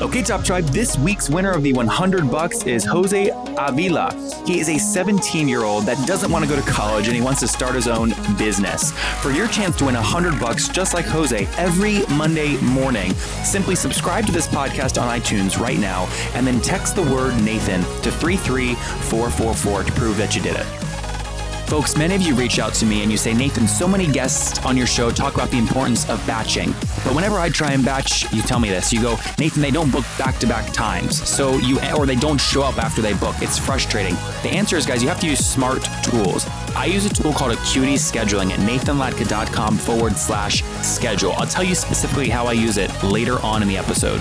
Okay, Top Tribe, this week's winner of the 100 bucks is Jose Avila. He is a 17 year old that doesn't want to go to college and he wants to start his own business. For your chance to win 100 bucks, just like Jose, every Monday morning, simply subscribe to this podcast on iTunes right now and then text the word Nathan to 33444 to prove that you did it. Folks, many of you reach out to me and you say, Nathan, so many guests on your show talk about the importance of batching. But whenever I try and batch, you tell me this. You go, Nathan, they don't book back to back times. So you, or they don't show up after they book. It's frustrating. The answer is, guys, you have to use smart tools. I use a tool called Acuity Scheduling at nathanlatka.com forward slash schedule. I'll tell you specifically how I use it later on in the episode.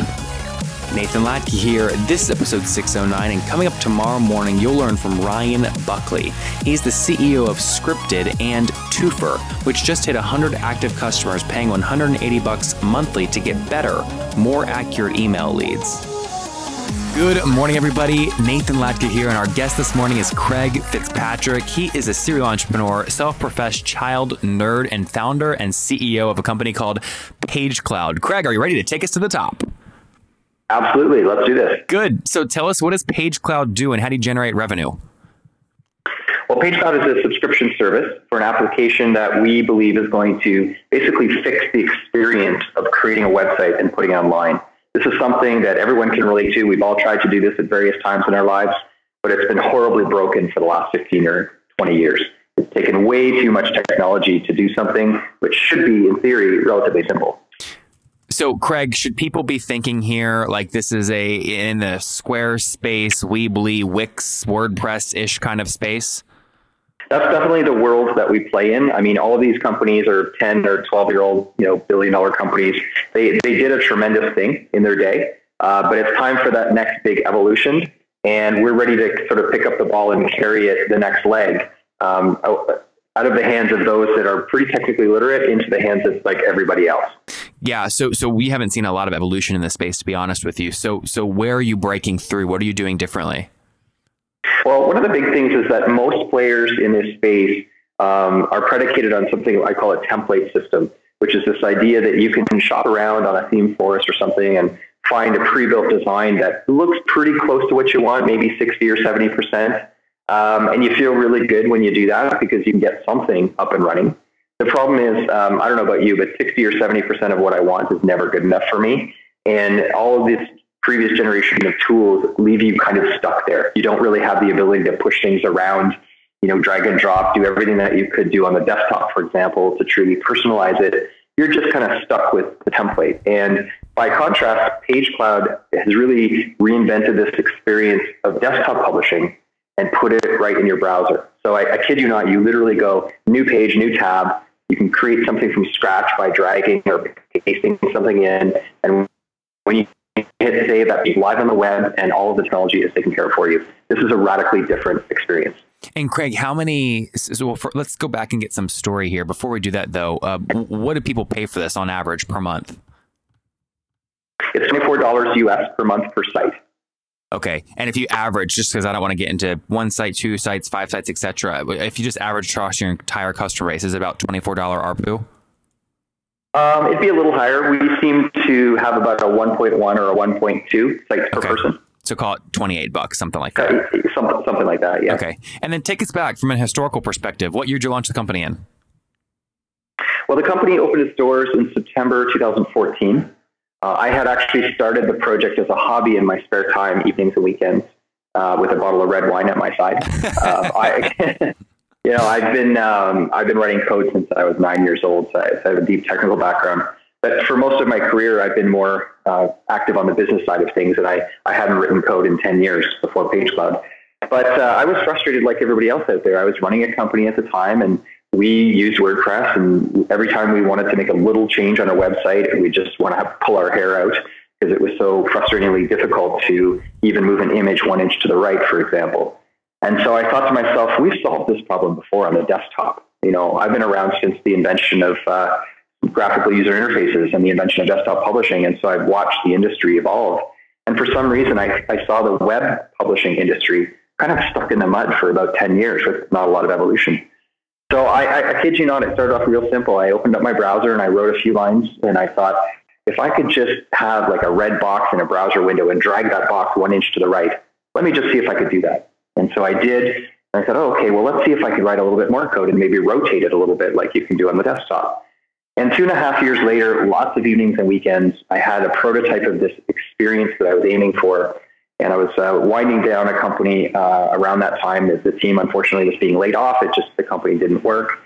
Nathan Latka here. This is episode 609, and coming up tomorrow morning, you'll learn from Ryan Buckley. He's the CEO of Scripted and Toofr, which just hit 100 active customers paying 180 bucks monthly to get better, more accurate email leads. Good morning, everybody. Nathan Latka here, and our guest this morning is Craig Fitzpatrick. He is a serial entrepreneur, self professed child nerd, and founder and CEO of a company called PageCloud. Craig, are you ready to take us to the top? Absolutely. Let's do this. Good. So tell us, what does PageCloud do and how do you generate revenue? Well, PageCloud is a subscription service for an application that we believe is going to basically fix the experience of creating a website and putting it online. This is something that everyone can relate to. We've all tried to do this at various times in our lives, but it's been horribly broken for the last 15 or 20 years. It's taken way too much technology to do something which should be, in theory, relatively simple. So, Craig, should people be thinking here like this is a in the Squarespace, Weebly, Wix, WordPress ish kind of space? That's definitely the world that we play in. I mean, all of these companies are 10 or 12 year old, you know, billion dollar companies. They, they did a tremendous thing in their day, uh, but it's time for that next big evolution. And we're ready to sort of pick up the ball and carry it the next leg um, out of the hands of those that are pretty technically literate into the hands of like everybody else. Yeah, so so we haven't seen a lot of evolution in this space, to be honest with you. So so where are you breaking through? What are you doing differently? Well, one of the big things is that most players in this space um, are predicated on something I call a template system, which is this idea that you can shop around on a ThemeForest or something and find a pre-built design that looks pretty close to what you want, maybe 60 or 70 percent. Um, and you feel really good when you do that because you can get something up and running. The problem is, um, I don't know about you, but 60 or 70% of what I want is never good enough for me. And all of this previous generation of tools leave you kind of stuck there. You don't really have the ability to push things around, you know, drag and drop, do everything that you could do on the desktop, for example, to truly personalize it. You're just kind of stuck with the template. And by contrast, PageCloud has really reinvented this experience of desktop publishing and put it right in your browser. So I, I kid you not, you literally go new page, new tab. You can create something from scratch by dragging or pasting something in. And when you hit save, that's live on the web and all of the technology is taken care of for you. This is a radically different experience. And Craig, how many? So for, let's go back and get some story here. Before we do that, though, uh, what do people pay for this on average per month? It's twenty-four dollars US per month per site. Okay, and if you average, just because I don't want to get into one site, two sites, five sites, etc. If you just average across your entire customer base, is it about twenty-four dollar ARPU? Um, it'd be a little higher. We seem to have about a 1.1 or a 1.2 sites per person. So call it 28 bucks, something like that. Uh, something, something like that, yeah. Okay. And then take us back from a historical perspective. What year did you launch the company in? Well, the company opened its doors in September 2014. Uh, I had actually started the project as a hobby in my spare time, evenings and weekends, uh, with a bottle of red wine at my side. Uh, I, you know, I've been um, I've been writing code since I was nine years old, so I, have a deep technical background. But for most of my career, I've been more uh, active on the business side of things, and I, I hadn't written code in 10 years before PageCloud. But uh, I was frustrated like everybody else out there. I was running a company at the time, and we used WordPress, and every time we wanted to make a little change on a website, we just want to pull our hair out because it was so frustratingly difficult to even move an image one inch to the right, for example. And so I thought to myself, we've solved this problem before on the desktop. You know, I've been around since the invention of uh, graphical user interfaces and the invention of desktop publishing. And so I've watched the industry evolve. And for some reason, I, I saw the web publishing industry kind of stuck in the mud for about 10 years with not a lot of evolution. So I, I, I kid you not, it started off real simple. I opened up my browser and I wrote a few lines and I thought, if I could just have like a red box in a browser window and drag that box one inch to the right, let me just see if I could do that. And so I did. I said, oh, okay, well, let's see if I could write a little bit more code and maybe rotate it a little bit like you can do on the desktop. And two and a half years later, lots of evenings and weekends, I had a prototype of this experience that I was aiming for. And I was uh, winding down a company uh, around that time as the team unfortunately was being laid off. It just, the company didn't work.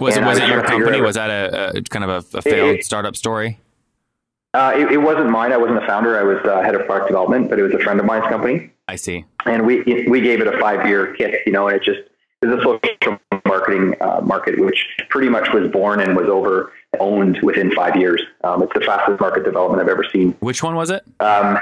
Was and it, was it your company? Was that a, a, kind of a, a failed it, startup story? Uh, it, it, wasn't mine. I wasn't a founder. I was uh, head of product development, but it was a friend of mine's company. I see. And we we gave it a five year kick, you know, and it just was a social marketing uh, market, which pretty much was born and was over owned within five years. Um, it's the fastest market development I've ever seen. Which one was it? Um,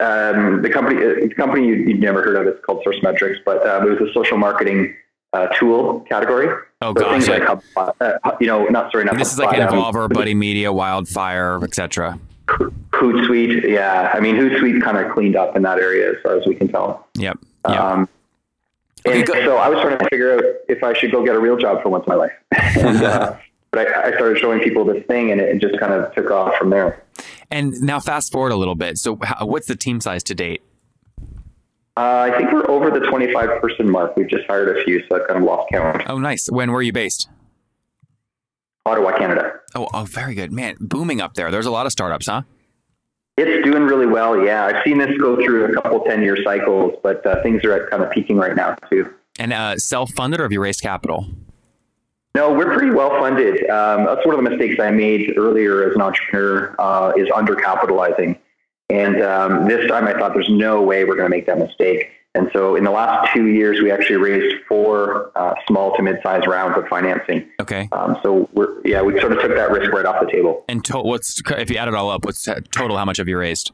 um, the company, uh, the company you, would never heard of. It's called Source Metrics, but uh, it was a social marketing uh, tool category. Oh so gosh, like HubSpot, uh, you know, not sorry, not this HubSpot, is like Involver, um, Buddy Media, Wildfire, etc. Hootsuite, yeah. I mean, Hootsuite kind of cleaned up in that area as far as we can tell. Yep. yep. Um, and okay, so I was trying to figure out if I should go get a real job for once in my life. and, uh, but I, I, started showing people this thing, and it just kind of took off from there. And now, fast forward a little bit. So, how, what's the team size to date? Uh, I think we're over the 25 person mark. We've just hired a few, so I've kind of lost count. Oh, nice. When were you based? Ottawa, Canada. Oh, oh, very good, man. Booming up there. There's a lot of startups, huh? It's doing really well. Yeah, I've seen this go through a couple ten year cycles, but uh, things are at kind of peaking right now too. And uh, self funded, or have you raised capital? No, we're pretty well funded. Um, that's one of the mistakes I made earlier as an entrepreneur uh, is undercapitalizing. And um, this time I thought there's no way we're going to make that mistake. And so in the last two years, we actually raised four uh, small to mid-sized rounds of financing. Okay. Um, so we're yeah, we sort of took that risk right off the table. And to- what's if you add it all up, what's total? How much have you raised?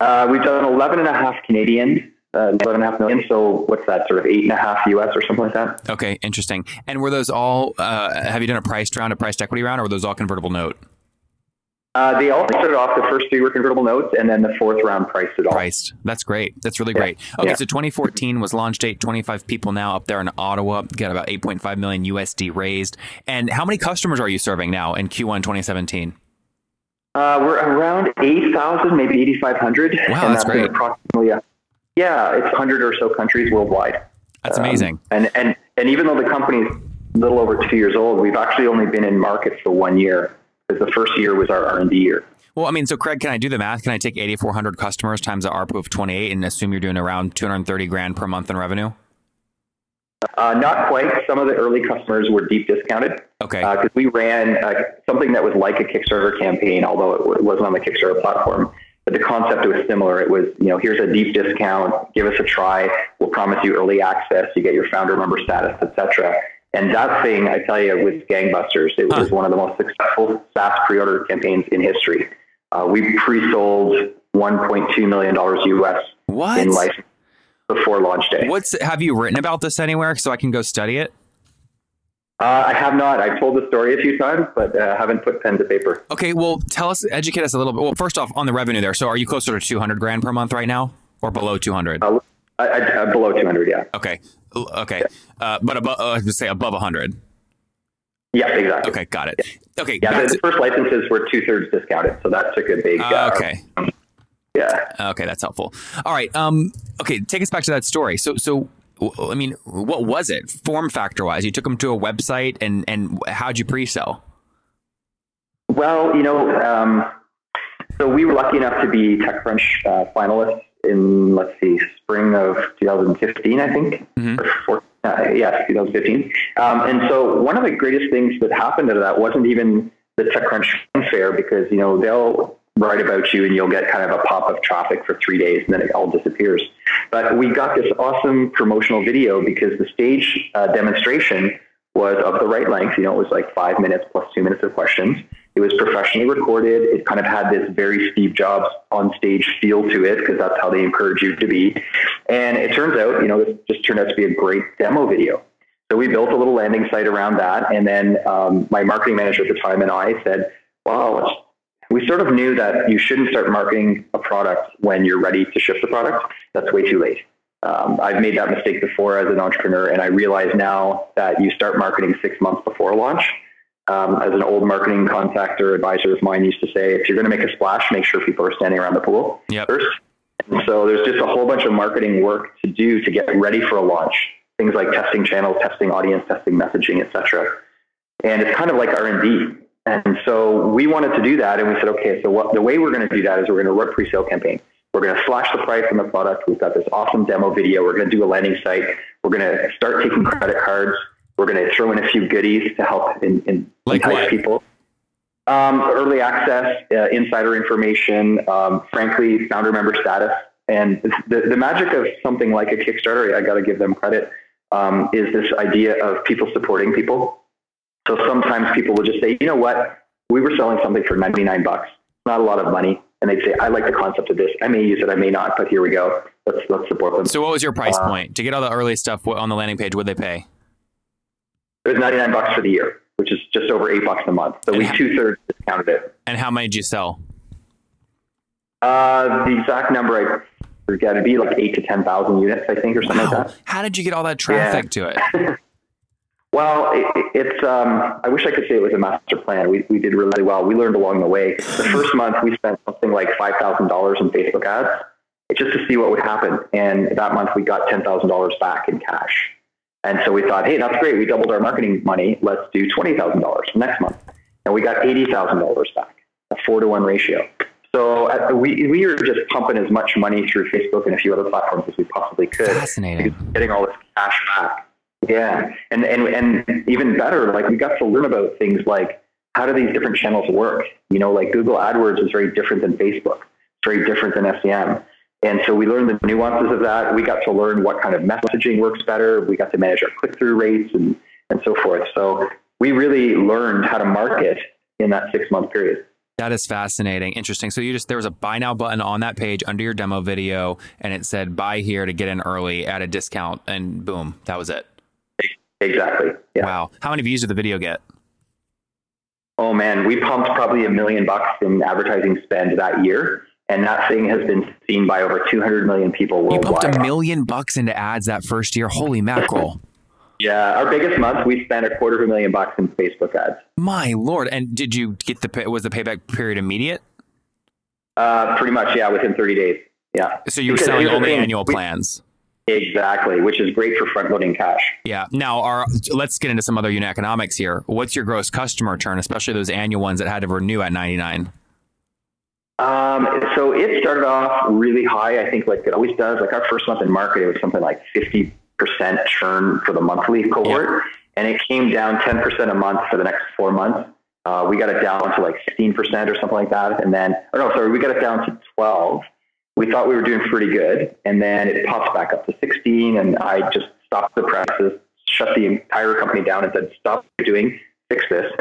Uh, we've done 11 and a half Canadian, uh, 11 and a half million. So what's that? Sort of eight and a half US or something like that. Okay, interesting. And were those all? Uh, have you done a priced round, a priced equity round, or were those all convertible note? Uh, they all started off. The first three were convertible notes, and then the fourth round priced it all. Priced. That's great. That's really yeah. great. Okay, yeah. so 2014 was launch date. 25 people now up there in Ottawa. Got about 8.5 million USD raised. And how many customers are you serving now in Q1 2017? Uh, we're around 8,000, maybe 8,500. Wow, and that's, great. Approximately, yeah, it's 100 or so countries worldwide. That's um, amazing. And and and even though the company's a little over two years old, we've actually only been in market for one year because the first year was our R&D year. Well, I mean, so Craig, can I do the math? Can I take 8,400 customers times the ARPU of 28 and assume you're doing around 230 grand per month in revenue? Uh, not quite. Some of the early customers were deep discounted. Okay. Because uh, we ran uh, something that was like a Kickstarter campaign, although it wasn't on the Kickstarter platform. But the concept was similar. It was, you know, here's a deep discount. Give us a try. We'll promise you early access. You get your founder member status, etc. And that thing, I tell you, was gangbusters. It was huh. one of the most successful SaaS pre-order campaigns in history. Uh, we pre-sold 1.2 million dollars US what? in license before launch day. What's have you written about this anywhere so I can go study it? Uh, I have not. I've told the story a few times, but uh, haven't put pen to paper. Okay, well, tell us, educate us a little bit. Well, first off, on the revenue there. So, are you closer to 200 grand per month right now, or below 200? Uh, I, I, uh, below 200, yeah. Okay, okay, uh, but above, uh, let's say above 100. Yeah, exactly. Okay, got it. Yeah. Okay. Yeah, the, first licenses were two thirds discounted, so that took a big. Uh, okay. Um, yeah. Okay, that's helpful. All right. Um. Okay, take us back to that story. So, so I mean, what was it form factor wise? You took them to a website, and and how'd you pre-sell? Well, you know, um, so we were lucky enough to be TechCrunch uh, finalists in let's see, spring of 2015, I think. Mm-hmm. Or, uh, yeah, 2015. Um, and so one of the greatest things that happened out of that wasn't even the TechCrunch fair because you know they'll write about you and you'll get kind of a pop of traffic for three days and then it all disappears. But we got this awesome promotional video because the stage uh, demonstration was of the right length. You know, it was like five minutes plus two minutes of questions. It was professionally recorded. It kind of had this very Steve Jobs on stage feel to it because that's how they encourage you to be. And it turns out, you know, this just turned out to be a great demo video. So we built a little landing site around that. And then um, my marketing manager at the time and I said, wow, we sort of knew that you shouldn't start marketing a product when you're ready to ship the product. That's way too late. Um, I've made that mistake before as an entrepreneur, and I realize now that you start marketing six months before launch. Um, as an old marketing contact or advisor of mine used to say, if you're going to make a splash, make sure people are standing around the pool Yep. first. And so there's just a whole bunch of marketing work to do to get ready for a launch. Things like testing channels, testing audience, testing messaging, etc. And it's kind of like R and D. And so we wanted to do that, and we said, okay, so what, the way we're going to do that is we're going to run a pre-sale campaign. We're going to slash the price on the product. We've got this awesome demo video. We're going to do a landing site. We're going to start taking credit cards. We're going to throw in a few goodies to help in, in Like entice what? people. Um, early access, uh, insider information, um, frankly, founder member status. And the, the magic of something like a Kickstarter, I got to give them credit, um, is this idea of people supporting people. So sometimes people will just say, you know what, we were selling something for 99 bucks, not a lot of money. And they'd say, I like the concept of this. I may use it, I may not, but here we go. Let's, let's support them. So what was your price Uh, point to get all the early stuff on the landing page? Would they pay? it was 99 bucks for the year, which is just over eight bucks a month. So we two thirds discounted it. And how many did you sell? Uh, the exact number I forget, it'd be like eight to 10,000 units, I think, or something like Wow. that. How did you get all that traffic to it? Well, it, it's. Um, I wish I could say it was a master plan. We, we did really well. We learned along the way. The first month we spent something like five thousand dollars in Facebook ads just to see what would happen, and that month we got ten thousand dollars back in cash. And so we thought, hey, that's great. We doubled our marketing money. Let's do twenty thousand dollars next month, and we got eighty thousand dollars back, a four to one ratio. So uh, we we were just pumping as much money through Facebook and a few other platforms as we possibly could Fascinating. getting all this cash back. Yeah, and and and even better, like we got to learn about things like how do these different channels work? You know, like Google AdWords is very different than Facebook. It's very different than SEM. And so we learned the nuances of that. We got to learn what kind of messaging works better. We got to manage our click-through rates and and so forth. So we really learned how to market in that six-month period. That is fascinating. Interesting. So you just there was a buy now button on that page under your demo video and it said buy here to get in early at a discount and boom, that was it. Exactly. Yeah. Wow. How many views did the video get? Oh man, we pumped probably a million bucks in advertising spend that year, and that thing has been seen by over 200 million people You pumped a million bucks into ads that first year. Holy mackerel. yeah, our biggest month, we spent a quarter of a million bucks in Facebook ads. My lord. And did you get the pay, was the payback period immediate? Uh, pretty much, yeah, within 30 days. Yeah. So you were Because selling only annual we- plans. Exactly, which is great for front loading cash. Yeah. Now, our let's get into some other unit economics here. What's your gross customer churn, especially those annual ones that had to renew at 99? Um, so it started off really high. I think like it always does. Like our first month in market, it was something like 50% churn for the monthly cohort. And it came down 10% a month for the next four months. Uh, we got it down to like 16% or something like that. And then, or no, sorry, we got it down to 12. We thought we were doing pretty good. And then it pops back up to 16. And I just stopped the prices, shut the entire company down and said, stop doing, fix this.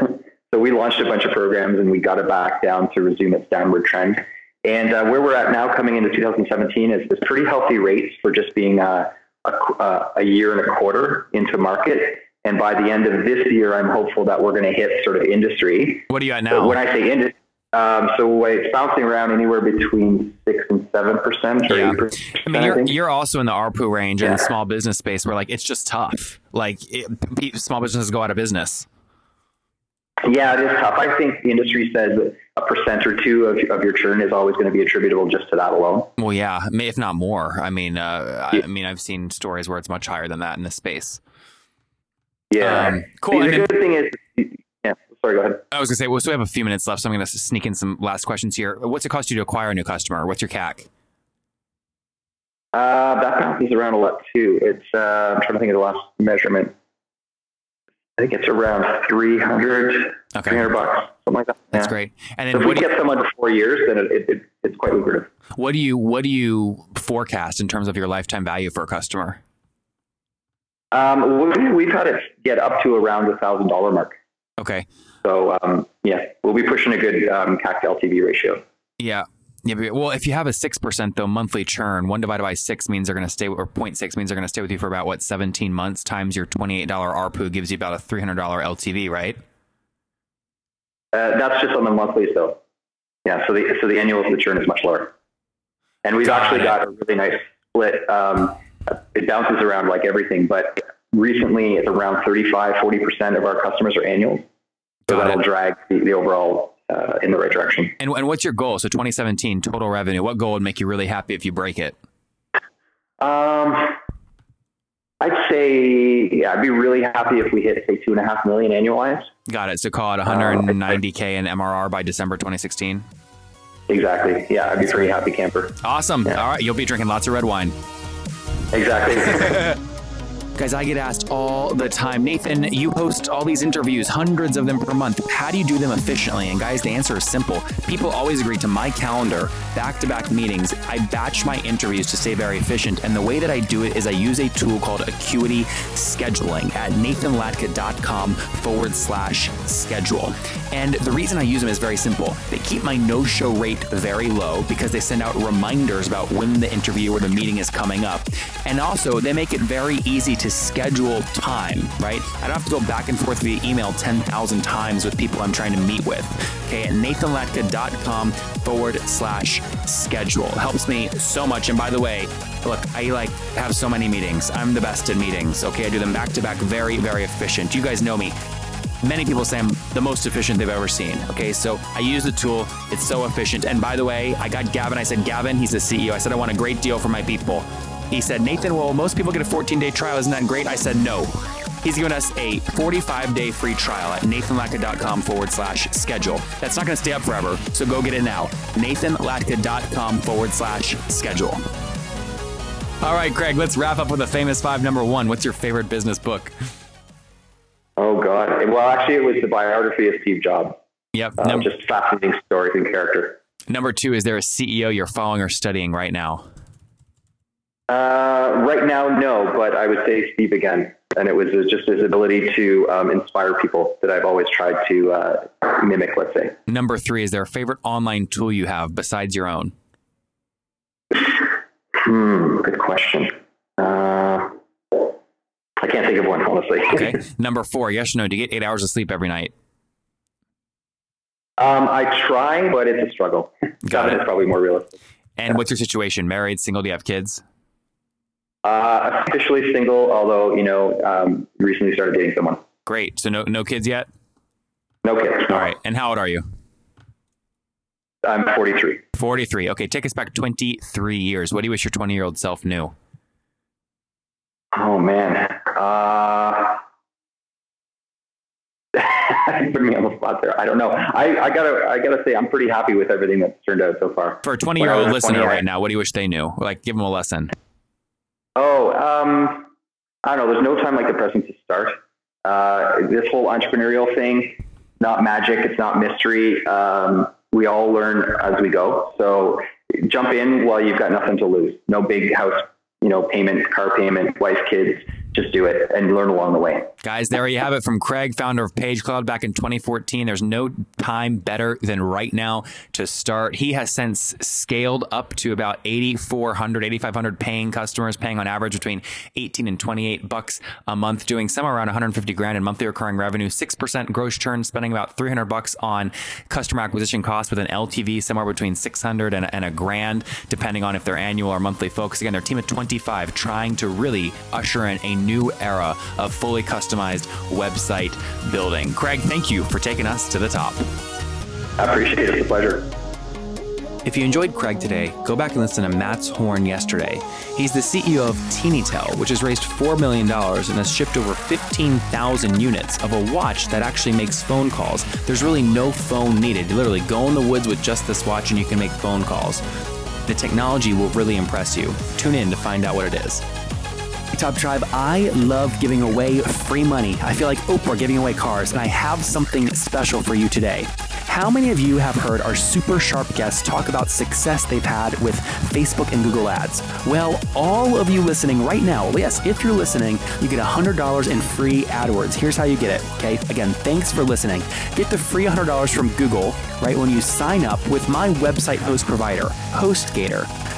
So we launched a bunch of programs and we got it back down to resume its downward trend. And uh, where we're at now, coming into 2017, is, is pretty healthy rates for just being uh, a, uh, a year and a quarter into market. And by the end of this year, I'm hopeful that we're going to hit sort of industry. What are you at now? when I say industry, um, so it's bouncing around anywhere between six and seven percent or Yeah. I mean, you're, think. you're also in the ARPU range in the small business space where like it's just tough. Like it, small businesses go out of business. Yeah, it is tough. I think the industry says that a percent or two of, of your churn is always going to be attributable just to that alone. Well, yeah, may- if not more. I mean, uh, I, Yeah. I mean, I've seen stories where it's much higher than that in this space. Yeah. Um, cool. The, the good thing is, yeah. Sorry, go ahead. I was gonna say, well, so we have a few minutes left, so I'm gonna sneak in some last questions here. What's it cost you to acquire a new customer? What's your CAC? Uh, that bounces around a lot too. It's uh, I'm trying to think of the last measurement. I think it's around 300, Okay, 300 bucks, something like that. that's Yeah. great. And If then we get someone for four years, then it, it, it, it's quite lucrative. what do you what do you forecast in terms of your lifetime value for a customer? Um, we, we've had it get up to around the thousand dollar mark. Okay, So um, yeah, we'll be pushing a good um, CAC to LTV ratio. Yeah. Yeah, well, if you have a six percent though monthly churn, one divided by six means they're going to stay, or 0.6 means they're going to stay with you for about what seventeen months. Times your twenty eight dollar ARPU gives you about a three hundred dollar LTV, right? Uh, that's just on the monthly, though. Yeah, so the so the annual the churn is much lower, and we've Got actually it. got a really nice split. Um, it bounces around like everything, but recently it's around 35, 40 percent of our customers are annuals. So Got that'll it. drag the, the overall uh, in the right direction. And and what's your goal? So twenty seventeen total revenue. What goal would make you really happy if you break it? Um, I'd say yeah, I'd be really happy if we hit say two and a half million annualized. Got it. So call it one hundred and ninety k in MRR by December twenty sixteen. Exactly. Yeah, I'd be pretty happy camper. Awesome. All right, you'll be drinking lots of red wine. Exactly. Guys, I get asked all the time, Nathan, you host all these interviews, hundreds of them per month. How do you do them efficiently? And guys, the answer is simple. People always agree to my calendar, back to back meetings. I batch my interviews to stay very efficient. And the way that I do it is I use a tool called Acuity Scheduling at nathanlatka.com forward slash schedule. And the reason I use them is very simple. They keep my no show rate very low because they send out reminders about when the interview or the meeting is coming up. And also, they make it very easy to schedule time, right? I don't have to go back and forth via email 10,000 times with people I'm trying to meet with. Okay, at nathanlatka.com forward slash schedule. Helps me so much. And by the way, look, I like have so many meetings. I'm the best at meetings. Okay, I do them back to back, very, very efficient. You guys know me. Many people say I'm the most efficient they've ever seen. Okay, so I use the tool. It's so efficient. And by the way, I got Gavin. I said, Gavin, he's the CEO. I said, I want a great deal for my people. He said, Nathan, well, most people get a 14 day trial. Isn't that great? I said, no. He's given us a 45 day free trial at nathanlatka.com forward slash schedule. That's not going to stay up forever, so go get it now. nathanlatka.com forward slash schedule. All right, Craig, let's wrap up with a famous five number one. What's your favorite business book? oh God. Well, actually, it was the biography of Steve Jobs. Yep. Uh, Num- just fascinating stories and character. number two, is there a CEO you're following or studying right now? Uh, right now, no, but I would say Steve again. And it was just his ability to um, inspire people that I've always tried to uh, mimic, let's say. Number three, is there a favorite online tool you have besides your own? Hmm, good question. Uh, I can't think of one, honestly. Okay. Number four, yes or no, do you get eight hours of sleep every night? um, I try, but it's a struggle. Got Seven it. is probably more realistic. And what's your situation? Married, single, do you have kids? Uh, officially single, although, you know, um, recently started dating someone. Great. So no no kids yet? No kids. All right. And how old are you? I'm 43. 43. Okay, take us back 23 years. What do you wish your 20 year old self knew? Oh man. Uh, put me on the spot there. I don't know. I, I gotta I gotta say I'm pretty happy with everything that's turned out so far. For a 20 year old listener 20, right now, what do you wish they knew? Like, give them a lesson. Oh, um, I don't know. There's no time like the present to start. Uh, this whole entrepreneurial thing, not magic. It's not mystery. Um, we all learn as we go. So jump in while you've got nothing to lose. No big house, you know, payment, car payment, wife, kids. Just do it and learn along the way. Guys, there you have it from Craig, founder of Page Cloud back in 2014. There's no time better than right now to start. He has since scaled up to about 8,400, 8,500 paying customers, paying on average between 18 and 28 bucks a month, doing somewhere around 150 grand in monthly recurring revenue, 6% gross churn, spending about 300 bucks on customer acquisition costs with an LTV somewhere between 600 and, and a grand, depending on if they're annual or monthly folks. Again, their team of 25 trying to really usher in a new era of fully customized website building. Craig, thank you for taking us to the top. I appreciate it. It's a pleasure. If you enjoyed Craig today, go back and listen to Mats Horn yesterday. He's the CEO of Tinitell, which has raised $4 million and has shipped over 15,000 units of a watch that actually makes phone calls. There's really no phone needed. You literally go in the woods with just this watch and you can make phone calls. The technology will really impress you. Tune in to find out what it is. Top Tribe, I love giving away free money. I feel like Oprah giving away cars, and I have something special for you today. How many of you have heard our super sharp guests talk about success they've had with Facebook and Google Ads? Well, all of you listening right now, yes, if you're listening, you get $100 in free AdWords. Here's how you get it, okay? Again, thanks for listening. Get the free $100 from Google right when you sign up with my website host provider, HostGator.